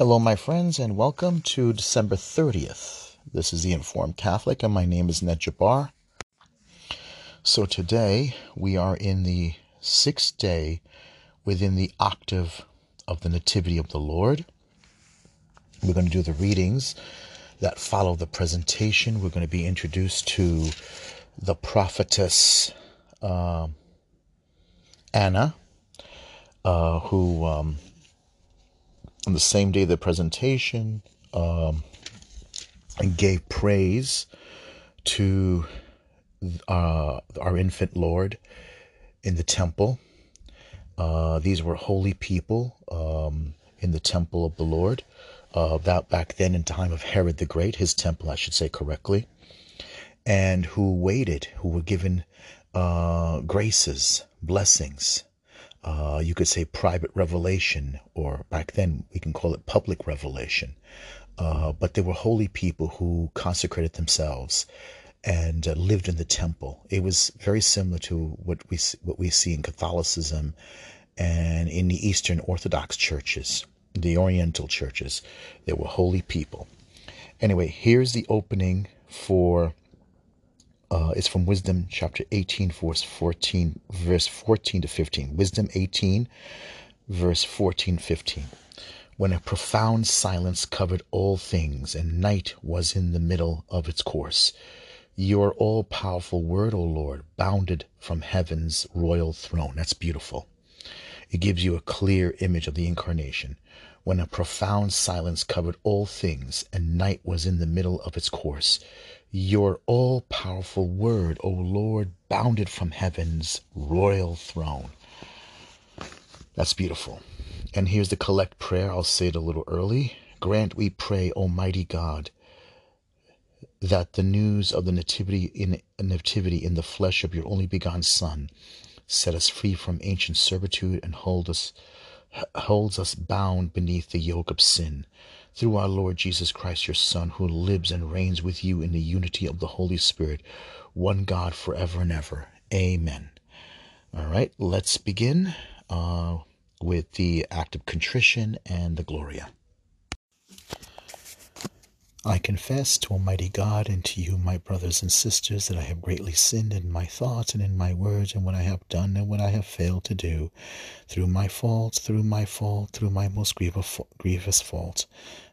Hello, my friends, and welcome to December 30th. This is the Informed Catholic, and my name is Ned Jabbar. So today we are in the sixth day within the octave of the Nativity of the Lord. We're going to do the readings that follow the presentation. We're going to be introduced to the prophetess uh, Anna, uh, who um, on the same day of the presentation um, gave praise to uh, our infant Lord in the temple. Uh, these were holy people um, in the temple of the Lord. Uh, that back then in time of Herod the Great, his temple, I should say correctly, and who waited, who were given uh, graces, blessings, uh, you could say private revelation, or back then we can call it public revelation. Uh, but they were holy people who consecrated themselves and uh, lived in the temple. It was very similar to what we what we see in Catholicism and in the Eastern Orthodox churches, the Oriental churches. They were holy people. Anyway, here's the opening for uh, it's from Wisdom chapter 18, verse 14, verse 14 to 15. Wisdom 18, verse 14, 15. When a profound silence covered all things, and night was in the middle of its course, your all powerful word, O Lord, bounded from heaven's royal throne. That's beautiful. It gives you a clear image of the incarnation. When a profound silence covered all things, and night was in the middle of its course, your all powerful word, O Lord, bounded from heaven's royal throne. That's beautiful. And here's the collect prayer. I'll say it a little early. Grant, we pray, Almighty God, that the news of the nativity in nativity in the flesh of your only begotten Son set us free from ancient servitude and hold us holds us bound beneath the yoke of sin through our Lord Jesus Christ, your Son, who lives and reigns with you in the unity of the Holy Spirit, one God forever and ever. Amen. All right, let's begin uh, with the act of contrition and the Gloria. I confess to Almighty God and to you, my brothers and sisters, that I have greatly sinned in my thoughts and in my words, and what I have done and what I have failed to do, through my faults, through my fault, through my most grievous fault.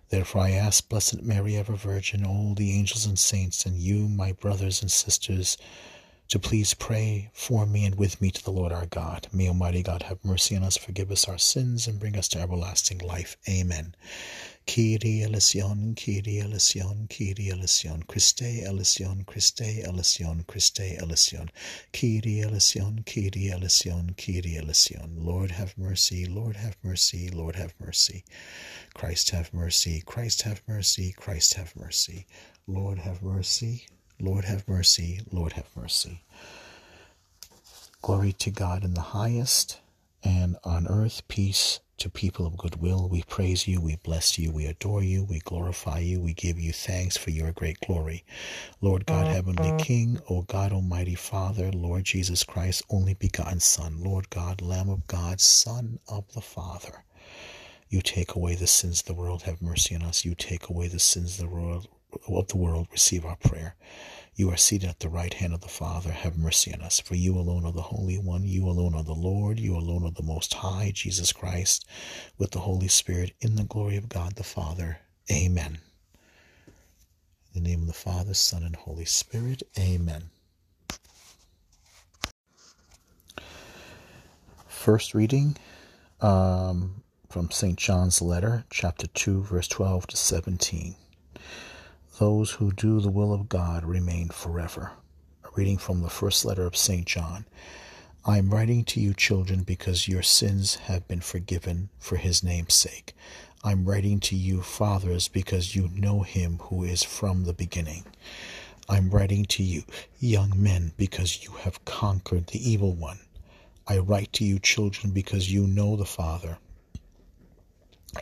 Therefore I ask Blessed Mary, ever Virgin, all the angels and saints, and you, my brothers and sisters, to please pray for me and with me to the Lord our God. May Almighty God have mercy on us, forgive us our sins, and bring us to everlasting life. Amen. Kyrie eleison, Kyrie eleison, Kyrie eleison, Christe eleison, Christe eleison, Christe eleison, Kyrie eleison, Kyrie eleison, Kyrie eleison. Lord have mercy, Lord have mercy, Lord have mercy. Christ have mercy, Christ have mercy, Christ have mercy. Lord have mercy, Lord have mercy, Lord have mercy. Glory to God in the highest, and on earth peace to people of goodwill. We praise you, we bless you, we adore you, we glorify you, we give you thanks for your great glory. Lord God, mm-hmm. Heavenly King, O God, Almighty Father, Lord Jesus Christ, only begotten Son, Lord God, Lamb of God, Son of the Father. You take away the sins of the world, have mercy on us. You take away the sins of the world, of the world, receive our prayer. You are seated at the right hand of the Father. Have mercy on us. For you alone are the Holy One. You alone are the Lord. You alone are the Most High, Jesus Christ, with the Holy Spirit, in the glory of God the Father. Amen. In the name of the Father, Son, and Holy Spirit. Amen. First reading um, from St. John's letter, chapter 2, verse 12 to 17. Those who do the will of God remain forever. A reading from the first letter of St. John. I am writing to you, children, because your sins have been forgiven for his name's sake. I'm writing to you, fathers, because you know him who is from the beginning. I'm writing to you, young men, because you have conquered the evil one. I write to you, children, because you know the Father.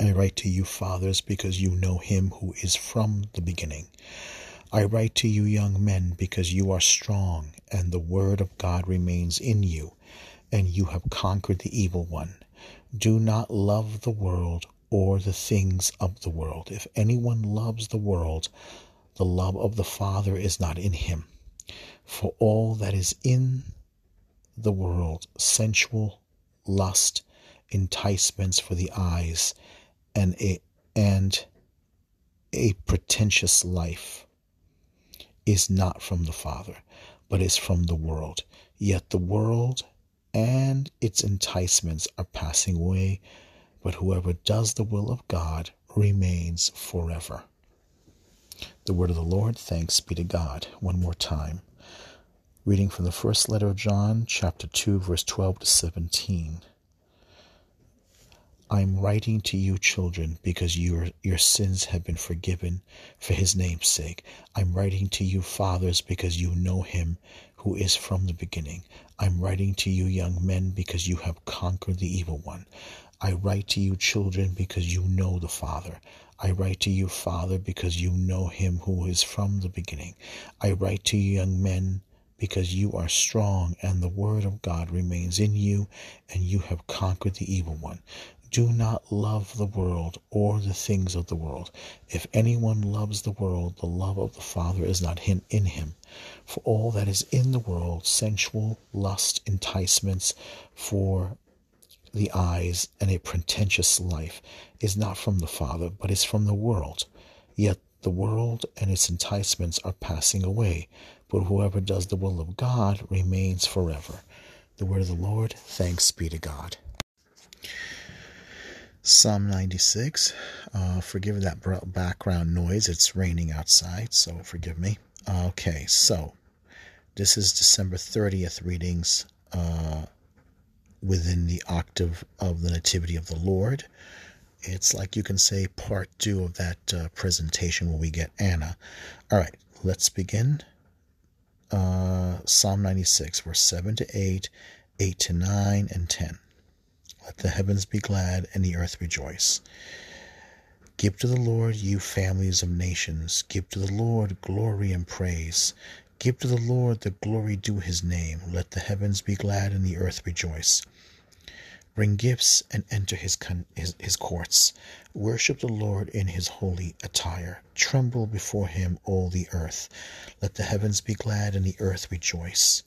I write to you, fathers, because you know him who is from the beginning. I write to you, young men, because you are strong, and the word of God remains in you, and you have conquered the evil one. Do not love the world or the things of the world. If anyone loves the world, the love of the Father is not in him. For all that is in the world, sensual lust, enticements for the eyes, and a, and a pretentious life, is not from the Father, but is from the world. Yet the world and its enticements are passing away, but whoever does the will of God remains forever. The word of the Lord, thanks be to God. One more time. Reading from the first letter of John, chapter 2, verse 12 to 17. I'm writing to you, children, because your, your sins have been forgiven for his name's sake. I'm writing to you, fathers, because you know him who is from the beginning. I'm writing to you, young men, because you have conquered the evil one. I write to you, children, because you know the Father. I write to you, Father, because you know him who is from the beginning. I write to you, young men, because you are strong and the word of God remains in you and you have conquered the evil one. Do not love the world or the things of the world. If anyone loves the world, the love of the Father is not in him. For all that is in the world, sensual, lust, enticements for the eyes, and a pretentious life, is not from the Father, but is from the world. Yet the world and its enticements are passing away, but whoever does the will of God remains forever. The word of the Lord, thanks be to God. Psalm 96. Uh, forgive that background noise. It's raining outside, so forgive me. Okay, so this is December 30th readings uh, within the octave of the Nativity of the Lord. It's like you can say part two of that uh, presentation where we get Anna. All right, let's begin. Uh, Psalm 96, verse 7 to 8, 8 to 9, and 10. Let the heavens be glad and the earth rejoice. Give to the Lord, you families of nations. Give to the Lord glory and praise. Give to the Lord the glory due his name. Let the heavens be glad and the earth rejoice. Bring gifts and enter his, his, his courts. Worship the Lord in his holy attire. Tremble before him, all the earth. Let the heavens be glad and the earth rejoice.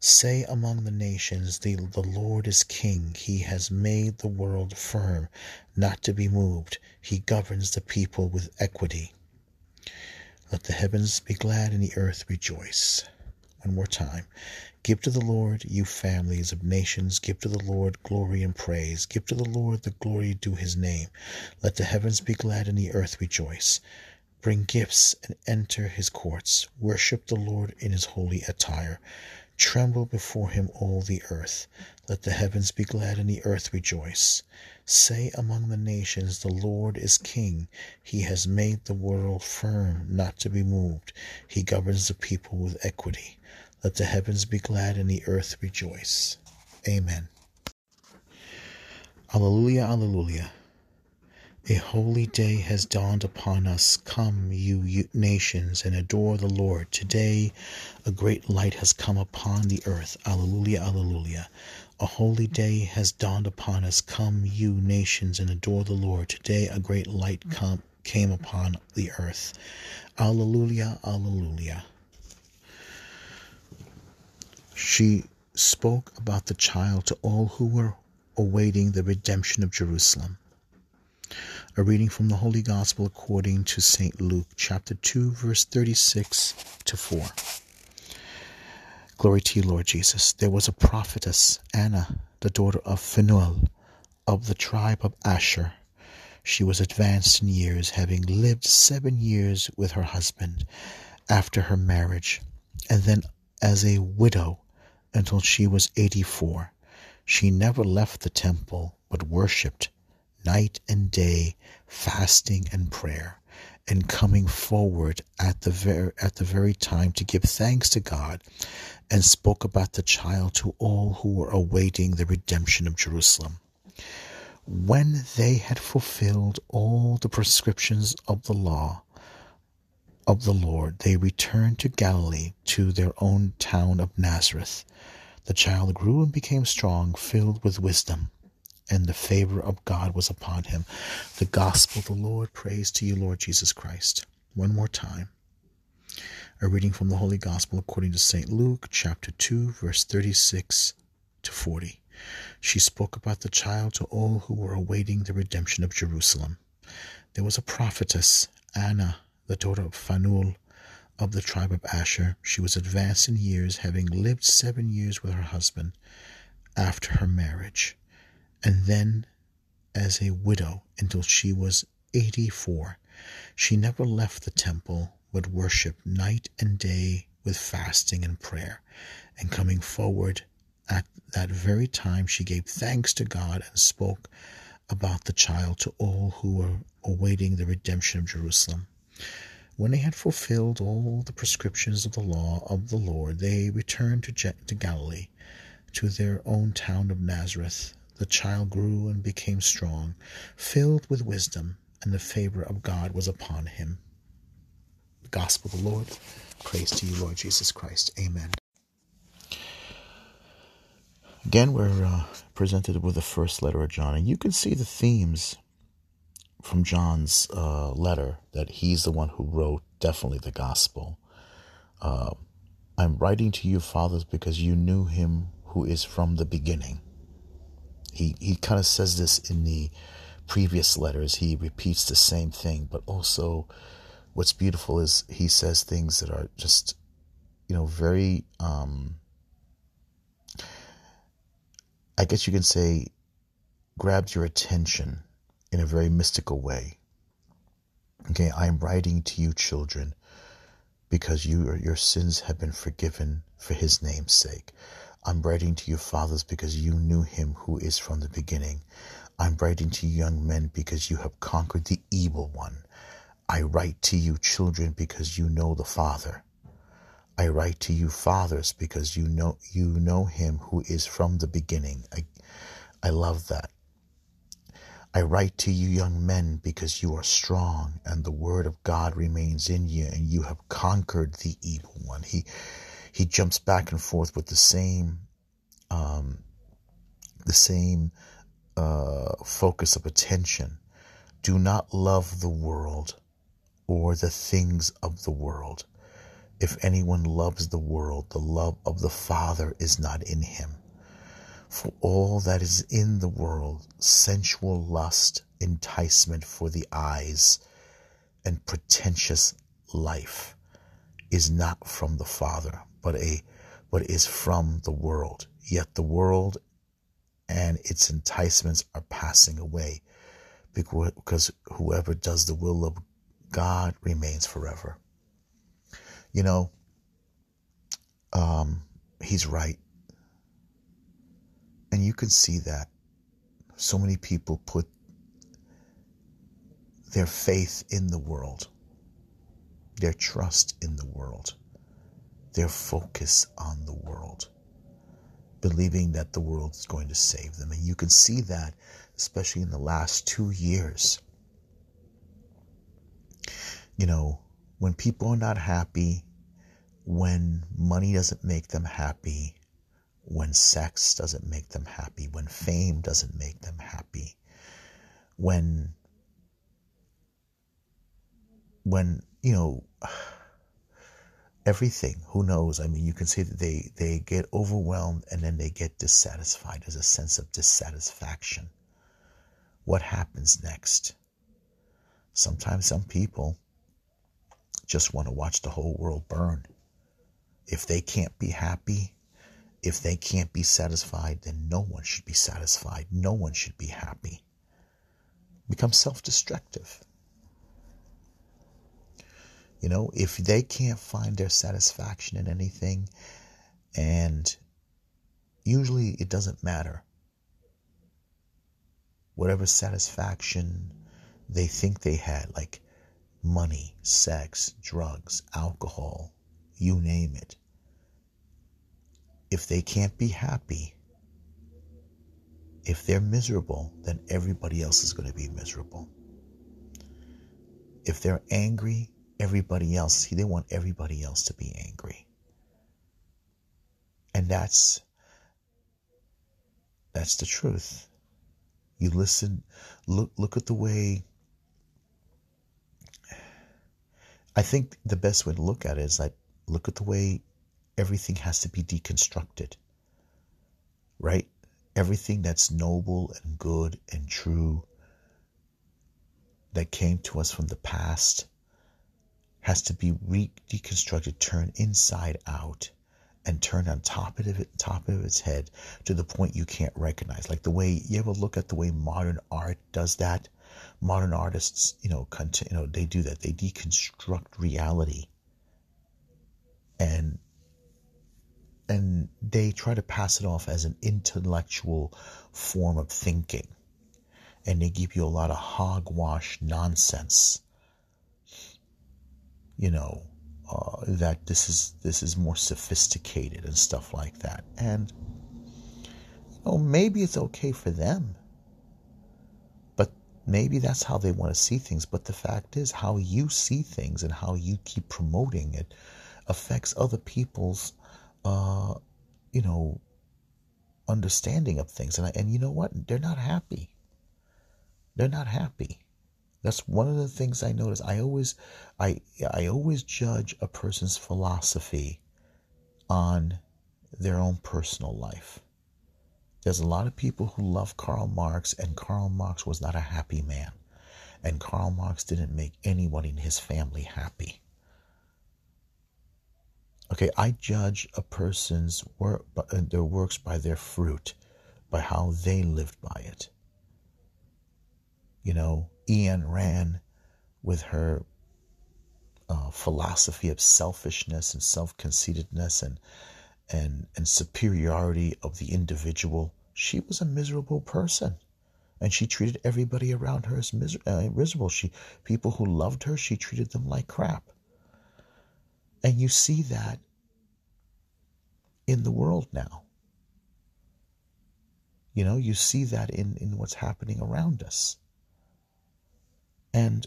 Say among the nations, the, the Lord is king. He has made the world firm, not to be moved. He governs the people with equity. Let the heavens be glad and the earth rejoice. One more time. Give to the Lord, you families of nations. Give to the Lord glory and praise. Give to the Lord the glory due his name. Let the heavens be glad and the earth rejoice. Bring gifts and enter his courts. Worship the Lord in his holy attire. Tremble before him all the earth. Let the heavens be glad and the earth rejoice. Say among the nations, The Lord is king. He has made the world firm, not to be moved. He governs the people with equity. Let the heavens be glad and the earth rejoice. Amen. Alleluia, Alleluia. A holy day has dawned upon us. Come, you nations, and adore the Lord. Today, a great light has come upon the earth. Alleluia, Alleluia. A holy day has dawned upon us. Come, you nations, and adore the Lord. Today, a great light come, came upon the earth. Alleluia, Alleluia. She spoke about the child to all who were awaiting the redemption of Jerusalem. A reading from the Holy Gospel according to St. Luke, chapter 2, verse 36 to 4. Glory to you, Lord Jesus. There was a prophetess, Anna, the daughter of Phanuel, of the tribe of Asher. She was advanced in years, having lived seven years with her husband after her marriage, and then as a widow until she was eighty four. She never left the temple, but worshipped night and day, fasting and prayer, and coming forward at the very at the very time to give thanks to God, and spoke about the child to all who were awaiting the redemption of Jerusalem. When they had fulfilled all the prescriptions of the law of the Lord, they returned to Galilee to their own town of Nazareth. The child grew and became strong, filled with wisdom and the favor of God was upon him. The gospel of the Lord. Praise to you, Lord Jesus Christ. One more time. A reading from the Holy Gospel according to St. Luke, chapter 2, verse 36 to 40. She spoke about the child to all who were awaiting the redemption of Jerusalem. There was a prophetess, Anna, the daughter of Phanuel of the tribe of Asher. She was advanced in years, having lived seven years with her husband after her marriage, and then as a widow until she was 84. She never left the temple, but worshiped night and day with fasting and prayer. And coming forward at that very time, she gave thanks to God and spoke about the child to all who were awaiting the redemption of Jerusalem. When they had fulfilled all the prescriptions of the law of the Lord, they returned to, to Galilee, to their own town of Nazareth. The child grew and became strong, filled with wisdom, and the favor of God was upon him. The Gospel of the Lord. Praise to you, Lord Jesus Christ. Amen. Again, we're uh, presented with the first letter of John, and you can see the themes from John's uh, letter that he's the one who wrote definitely the gospel. Uh, I'm writing to you, fathers, because you knew him who is from the beginning. He he kind of says this in the previous letters. He repeats the same thing, but also what's beautiful is he says things that are just, you know, very. Um, I guess you can say, grabs your attention in a very mystical way. Okay, I am writing to you, children, because you, your sins have been forgiven for his name's sake. I'm writing to you, fathers, because you knew him who is from the beginning. I'm writing to you, young men, because you have conquered the evil one. I write to you, children, because you know the Father. I write to you, fathers, because you know you know him who is from the beginning. I, I love that. I write to you, young men, because you are strong, and the word of God remains in you, and you have conquered the evil one. He he jumps back and forth with the same um, the same uh, focus of attention. Do not love the world or the things of the world. If anyone loves the world, the love of the Father is not in him. For all that is in the world, sensual lust, enticement for the eyes, and pretentious life, is not from the Father, but a but is from the world. Yet the world and its enticements are passing away, because whoever does the will of God remains forever. You know, um, he's right. And you can see that so many people put their faith in the world, their trust in the world, their focus on the world, believing that the world is going to save them. And you can see that, especially in the last two years. You know, when people are not happy, when money doesn't make them happy, when sex doesn't make them happy, when fame doesn't make them happy, when when you know everything who knows i mean you can see that they they get overwhelmed and then they get dissatisfied there's a sense of dissatisfaction what happens next sometimes some people just want to watch the whole world burn if they can't be happy if they can't be satisfied, then no one should be satisfied. No one should be happy. Become self destructive. You know, if they can't find their satisfaction in anything, and usually it doesn't matter. Whatever satisfaction they think they had, like money, sex, drugs, alcohol, you name it if they can't be happy, if they're miserable, then everybody else is going to be miserable. If they're angry, everybody else, see, they want everybody else to be angry. And that's that's the truth. You listen, look, look at the way. I think the best way to look at it is like, look at the way everything has to be deconstructed, right? Everything that's noble and good and true that came to us from the past has to be deconstructed, turned inside out, and turned on top of it, top of its head to the point you can't recognize. Like the way you ever look at the way modern art does that. Modern artists, you know, you know, they do that. They deconstruct reality, and and they try to pass it off as an intellectual form of thinking and they give you a lot of hogwash nonsense. You know, uh, that this is this is more sophisticated and stuff like that. And you know, maybe it's okay for them. But maybe that's how they want to see things. But the fact is how you see things and how you keep promoting it affects other people's uh, you know, understanding of things. And I, and you know what? They're not happy they're not happy. That's one of the things I notice. I always, I, I always judge a person's philosophy on their own personal life. There's a lot of people who love Karl Marx, and Karl Marx was not a happy man. And Karl Marx didn't make anyone in his family happy. Okay, I judge a person's work, uh, their works by their fruit, by how they lived by it. You know, Ayn Rand with her uh, philosophy of selfishness and self-conceitedness and and and superiority of the individual. She was a miserable person, and she treated everybody around her as miser- uh, miserable. She people who loved her, she treated them like crap. And you see that in the world now. You know, you see that in, in what's happening around us. And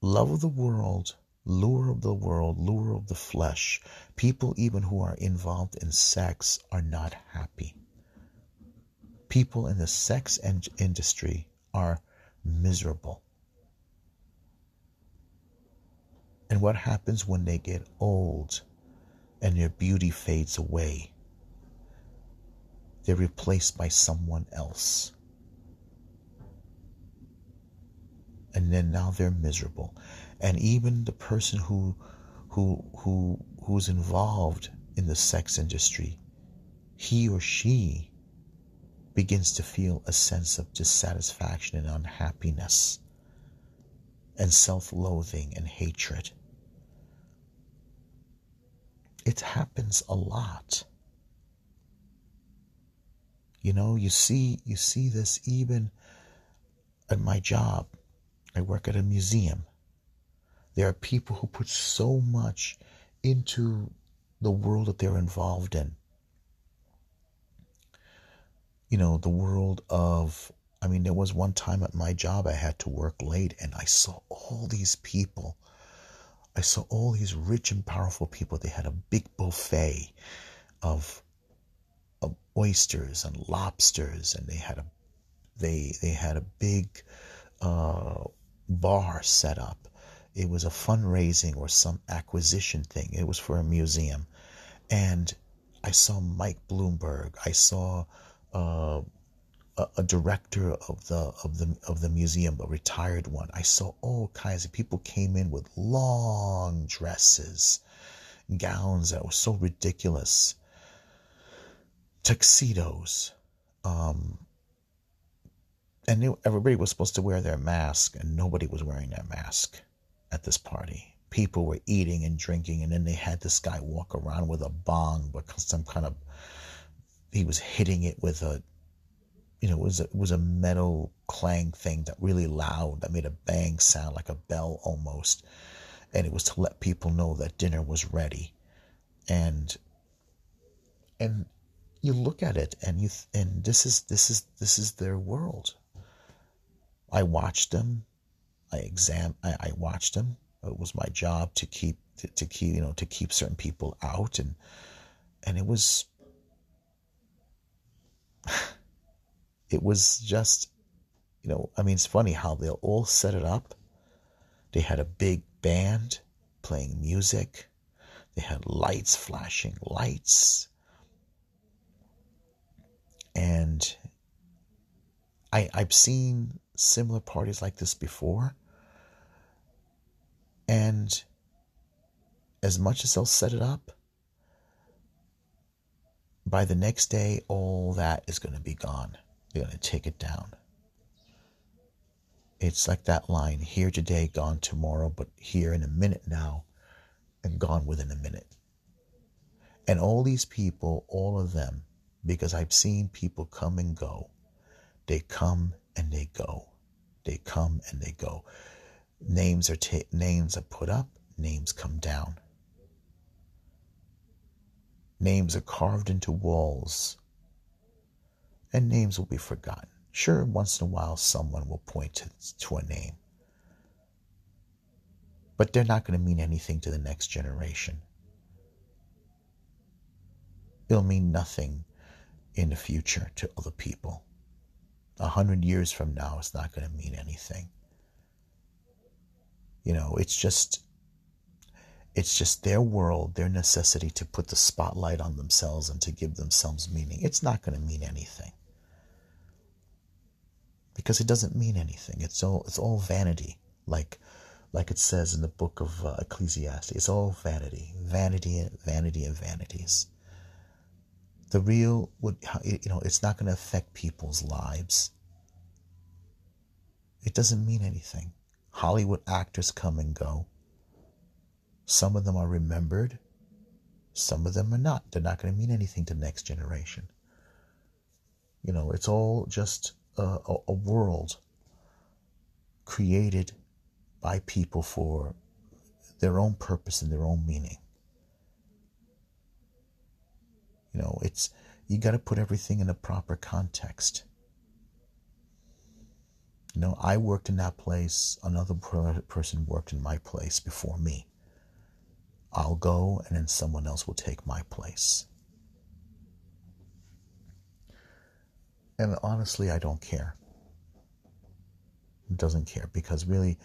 love of the world, lure of the world, lure of the flesh, people even who are involved in sex are not happy. People in the sex industry are miserable. And what happens when they get old and their beauty fades away? They're replaced by someone else. And then now they're miserable. And even the person who who who who's involved in the sex industry he or she begins to feel a sense of dissatisfaction and unhappiness and self-loathing and hatred. It happens a lot. You know you see you see this even at my job I work at a museum. There are people who put so much into the world that they're involved in. You know, the world of, I mean, there was one time at my job I had to work late and I saw all these people. I saw all these rich and powerful people. They had a big buffet of, of oysters and lobsters and they had a they they had a big uh, bar set up. It was a fundraising or some acquisition thing. It was for a museum. And I saw Mike Bloomberg. I saw uh, a, a, director of the of the of the museum, a retired one. I saw all kinds of people came in with long dresses, gowns that were so ridiculous, tuxedos, um, and everybody was supposed to wear their mask, and nobody was wearing their mask at this party. People were eating and drinking, and then they had this guy walk around with a bong, but some kind of he was hitting it with a, you know, it was a, it was a metal clang thing that really loud that made a bang sound like a bell almost, and it was to let people know that dinner was ready, and and you look at it and you and this is this is this is their world I watched them. I exam. I, I watched them. It was my job to keep to, to keep you know to keep certain people out and and it was it was just You know, I mean, it's funny how they'll all set it up. They had a big band playing music. They had lights, flashing lights. And I, I've seen similar parties like this before. And as much as they'll set it up, by the next day, all that is going to be gone. They're going to take it down. It's like that line here today, gone tomorrow, but here in a minute now, and gone within a minute. And all these people, all of them, because I've seen people come and go, they come and they go. They come and they go. Names are ta- names are put up, names come down. Names are carved into walls, and names will be forgotten. Sure, once in a while someone will point to, to a name, but they're not going to mean anything to the next generation. It'll mean nothing in the future to other people. A hundred years from now, it's not going to mean anything. You know, it's just it's just their world, their necessity to put the spotlight on themselves and to give themselves meaning. It's not going to mean anything. Because it doesn't mean anything. It's all it's all vanity. Like like it says in the book of uh, Ecclesiastes, it's all vanity, vanity, vanity of vanities. The real would you know, it's not going to affect people's lives. It doesn't mean anything. Hollywood actors come and go. Some of them are remembered, some of them are not. They're not going to mean anything to the next generation. You know, it's all just a, a, a world created by people for their own purpose and their own meaning. You know, it's you got to put everything in a proper context. You know, I worked in that place, another person worked in my place before me. I'll go and then someone else will take my place. And honestly, I don't care. It doesn't care because really,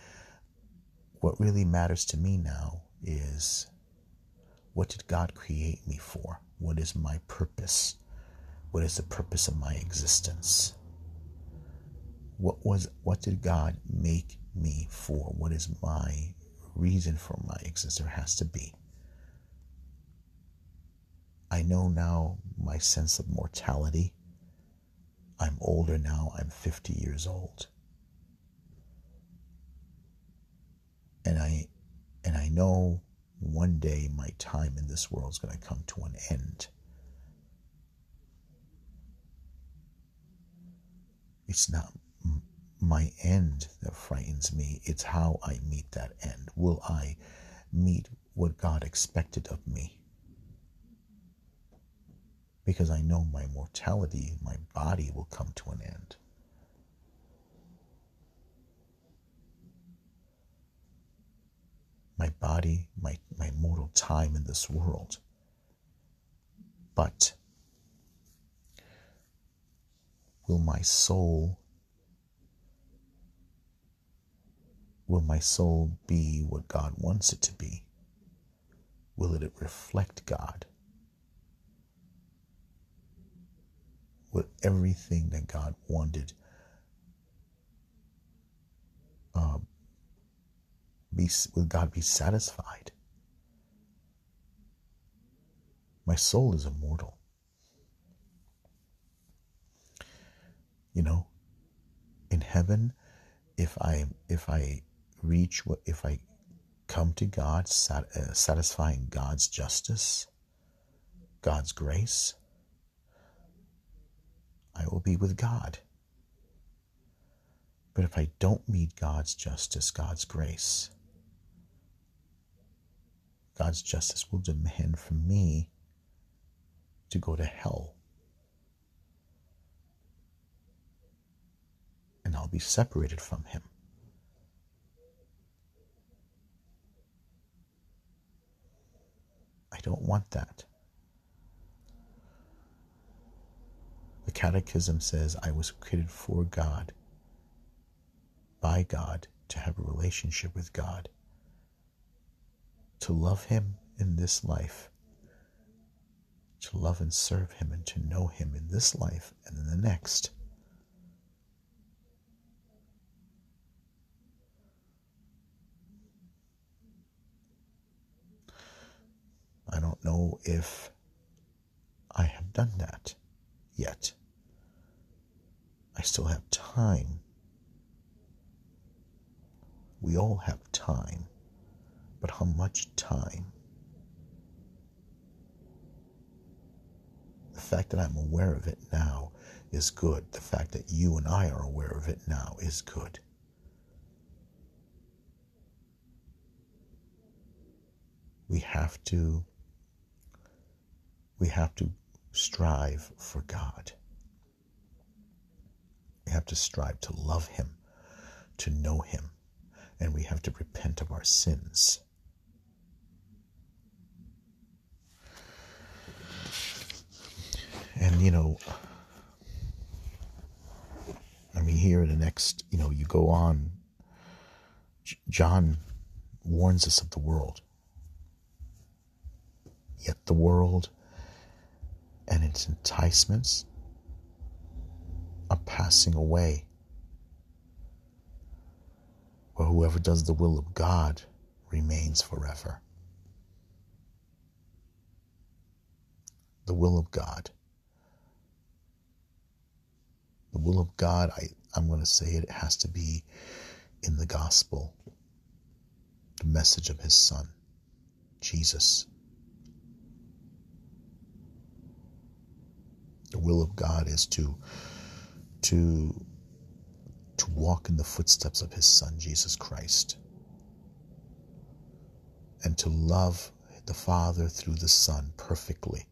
what really matters to me now is what did God create me for? What is my purpose? What is the purpose of my existence? What was what did God make me for? What is my reason for my existence. There has to be. I know now my sense of mortality. I'm older now. I'm 50 years old. And I and I know one day my time in this world is going to come to an end. It's not my end that frightens me. It's how I meet that end. Will I meet what God expected of me? Because I know my mortality, my body will come to an end. My body, my, my mortal time in this world. But will my soul Will my soul be what God wants it to be? Will it reflect God? Will everything that God wanted uh, be, will God be satisfied? My soul is immortal. You know, in heaven, if I if I reach what if I come to God, sat, uh, satisfying God's justice, God's grace, I will be with God. But if I don't meet God's justice, God's grace, God's justice will demand from me to go to hell. And I'll be separated from Him. I don't want that. The Catechism says I was created for God by God, to have a relationship with God, to love Him in this life, to love and serve Him, and to know Him in this life and in the next. I don't know if I have done that yet. I still have time. We all have time, but how much time? The fact that I'm aware of it now is good. The fact that you and I are aware of it now is good. We have to we have to strive for God. We have to strive to love Him, to know Him, and we have to repent of our sins. And, you know, I mean, here in the next, you know, you go on, John warns us of the world. Yet the world and its enticements are passing away. But whoever does the will of God remains forever. The will of God. The will of God, I, I'm going to say it, it has to be in the gospel, the message of his son, Jesus. The will of God is to to to walk in the footsteps of his son Jesus Christ. And to love the Father through the Son perfectly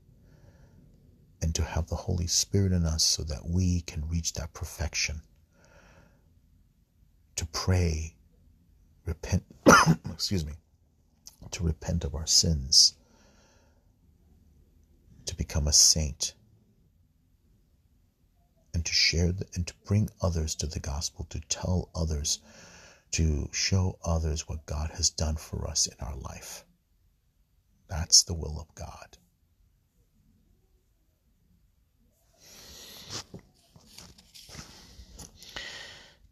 and to have the Holy Spirit in us so that we can reach that perfection. To pray, repent, excuse me, to repent of our sins, to become a saint and to share the, and to bring others to the gospel, to tell others, to show others what God has done for us in our life. That's the will of God.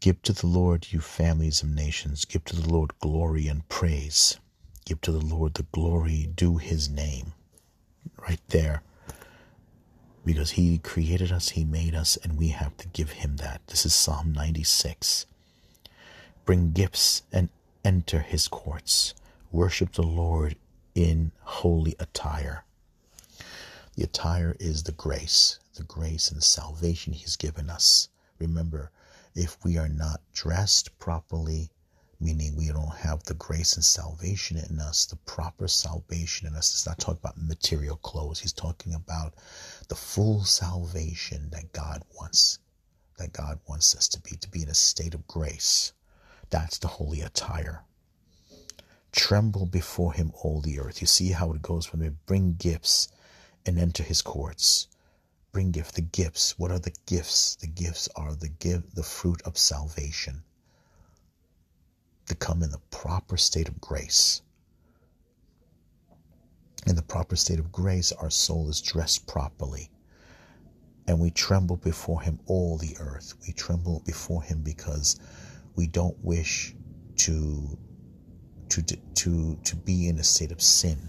Give to the Lord, you families of nations. Give to the Lord glory and praise. Give to the Lord the glory due his name. Right there because He created us, He made us, and we have to give Him that. This is Psalm 96. Bring gifts and enter His courts. Worship the Lord in holy attire. The attire is the grace, the grace and salvation He's given us. Remember, if we are not dressed properly, meaning we don't have the grace and salvation in us, the proper salvation in us. It's not talking about material clothes. He's talking about the full salvation that God wants, that God wants us to be, to be in a state of grace. That's the holy attire. Tremble before him, all the earth. You see how it goes when we Bring gifts and enter his courts. Bring gift. The gifts. What are the gifts? The gifts are the give the fruit of salvation to come in the proper state of grace. In the proper state of grace, our soul is dressed properly. And we tremble before Him all the earth. We tremble before Him because we don't wish to, to, to, to be in a state of sin.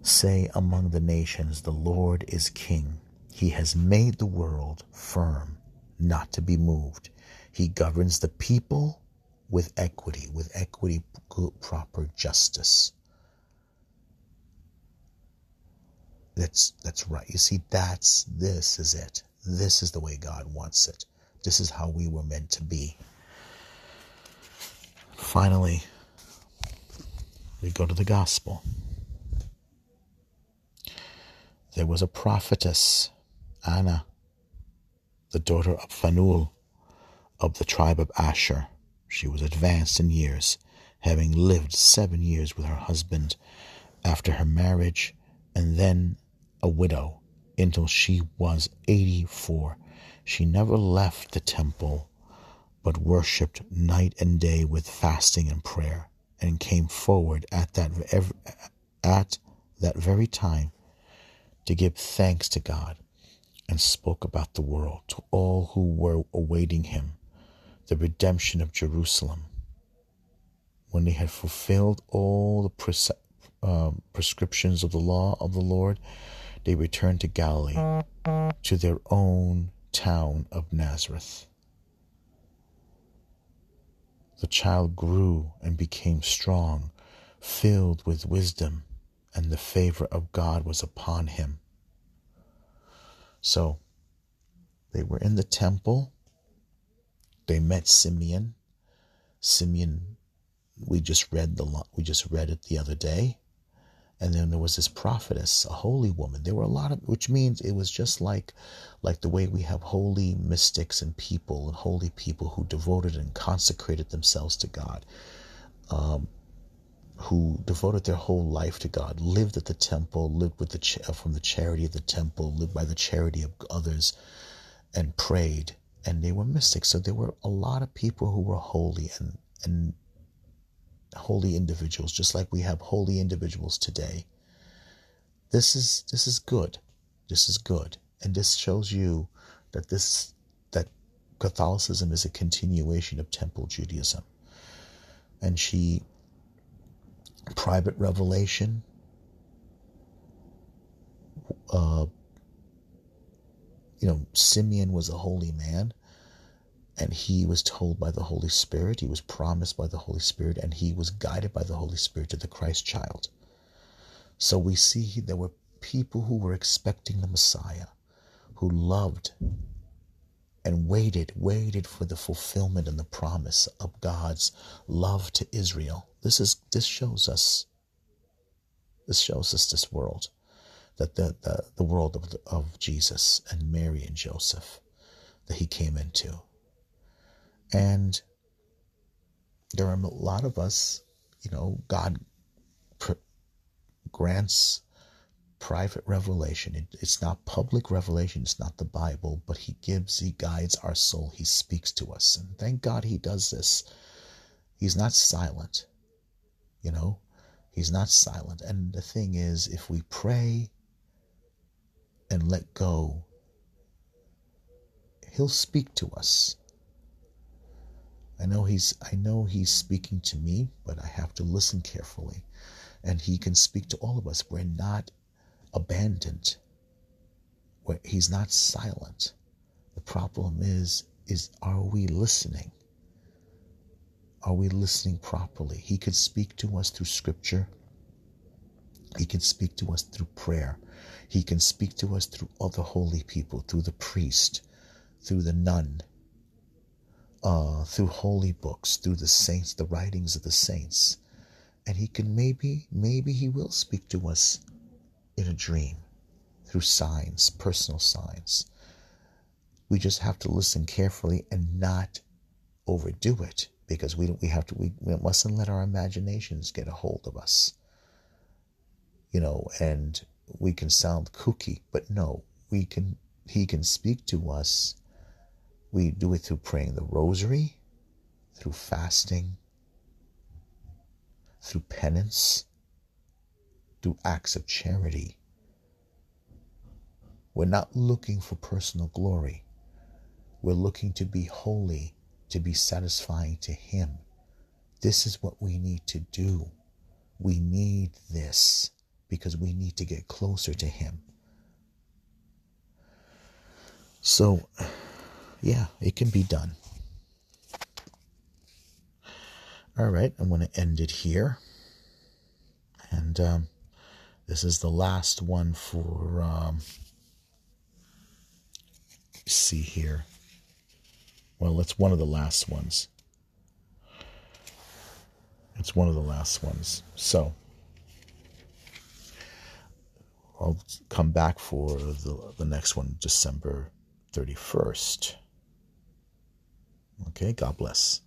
Say among the nations, The Lord is King. He has made the world firm, not to be moved. He governs the people with equity, with equity, proper justice. That's that's right. You see, that's this is it. This is the way God wants it. This is how we were meant to be. Finally, we go to the gospel. There was a prophetess, Anna, the daughter of Phanuel of the tribe of Asher. She was advanced in years, having lived seven years with her husband after her marriage, and then a widow until she was 84. She never left the temple but worshipped night and day with fasting and prayer, and came forward at that, at that very time to give thanks to God, and spoke about the world to all who were awaiting him, the redemption of Jerusalem. When they had fulfilled all the uh, prescriptions of the law of the Lord, they returned to Galilee, to their own town of Nazareth. The child grew and became strong, filled with wisdom, and the favor of God was upon him. So they were in the temple. They met Simeon. Simeon, we just read the we just read it the other day. And then there was this prophetess, a holy woman. There were a lot of, which means it was just like, like the way we have holy mystics and people and holy people who devoted and consecrated themselves to God. Um, who devoted their whole life to God, lived at the temple, lived with the from the charity of the temple, lived by the charity of others, and prayed. And they were mystics. So there were a lot of people who were holy and and holy individuals, just like we have holy individuals today. This is this is good. This is good, and this shows you that this that Catholicism is a continuation of Temple Judaism. And she private revelation, uh, you know, Simeon was a holy man and he was told by the Holy Spirit, he was promised by the Holy Spirit, and he was guided by the Holy Spirit to the Christ child. So we see there were people who were expecting the Messiah, who loved and waited, waited for the fulfillment and the promise of God's love to Israel. This is this shows us this shows us this world that the, the, the world of, of Jesus and Mary and Joseph that he came into. And there are a lot of us, you know, God grants private revelation. It, it's not public revelation. It's not the Bible, but He gives, He guides our soul. He speaks to us. And thank God He does this. He's not silent. You know, He's not silent. And the thing is, if we pray and let go, He'll speak to us. I know he's I know he's speaking to me, but I have to listen carefully. And he can speak to all of us. We're not abandoned. Where he's not silent. The problem is, is are we listening? Are we listening properly? He could speak to us through scripture. He can speak to us through prayer. He can speak to us through other holy people, through the priest, through the nun, uh, through holy books, through the saints, the writings of the saints. And he can maybe, maybe he will speak to us in a dream through signs, personal signs. We just have to listen carefully and not overdo it because we we have to we, we mustn't let our imaginations get a hold of us. You know, and we can sound kooky, but no, we can he can speak to us. We do it through praying the rosary, through fasting, through penance, through acts of charity. We're not looking for personal glory. We're looking to be holy, to be satisfying to Him. This is what we need to do. We need this because we need to get closer to Him. So, yeah, it can be done. All right, I'm going to end it here. And um, this is the last one for, um, see here. Well, it's one of the last ones. It's one of the last ones. So, I'll come back for the, the next one, December 31st. Okay, God bless.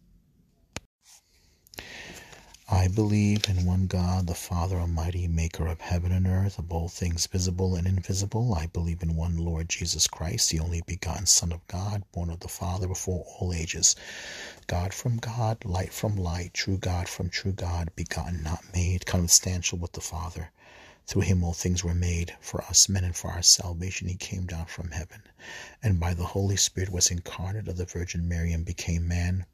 I believe in one God, the Father Almighty, maker of heaven and earth, of all things visible and invisible. I believe in one Lord Jesus Christ, the only begotten Son of God, born of the Father before all ages. God from God, light from light, true God from true God, begotten, not made, consubstantial with the Father. Through him all things were made. For us men and for our salvation he came down from heaven, and by the Holy Spirit was incarnate of the Virgin Mary and became man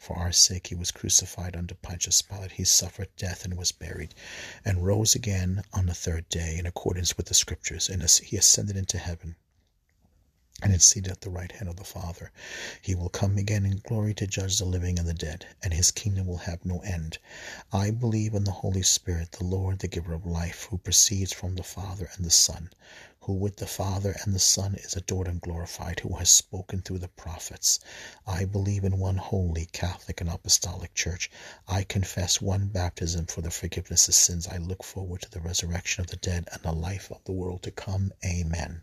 for our sake he was crucified under Pontius Pilate. He suffered death and was buried, and rose again on the third day in accordance with the Scriptures, and he ascended into heaven and is seated at the right hand of the Father. He will come again in glory to judge the living and the dead, and his kingdom will have no end. I believe in the Holy Spirit, the Lord, the giver of life, who proceeds from the Father and the Son, who with the Father and the Son is adored and glorified, who has spoken through the prophets. I believe in one holy, Catholic, and Apostolic Church. I confess one baptism for the forgiveness of sins. I look forward to the resurrection of the dead and the life of the world to come. Amen.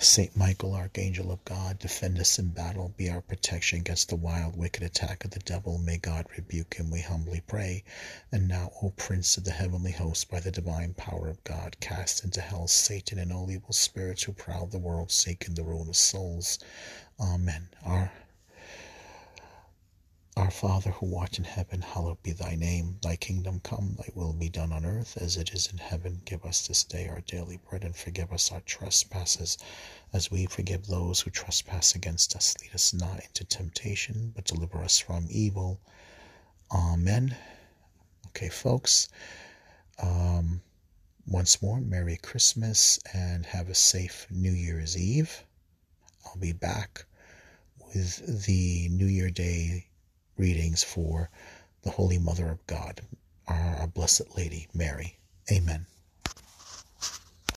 Saint Michael, Archangel of God, defend us in battle, be our protection against the wild, wicked attack of the devil. May God rebuke him, we humbly pray. And now, O Prince of the heavenly host, by the divine power of God, cast into hell Satan and all evil spirits who prowl the world, seeking the ruin of souls. Amen. Our our Father who art in heaven, hallowed be thy name. Thy kingdom come, thy will be done on earth as it is in heaven. Give us this day our daily bread and forgive us our trespasses as we forgive those who trespass against us. Lead us not into temptation, but deliver us from evil. Amen. Okay, folks. Um, once more, Merry Christmas and have a safe New Year's Eve. I'll be back with the New Year Day readings for the Holy Mother of God, our Blessed Lady Mary. Amen.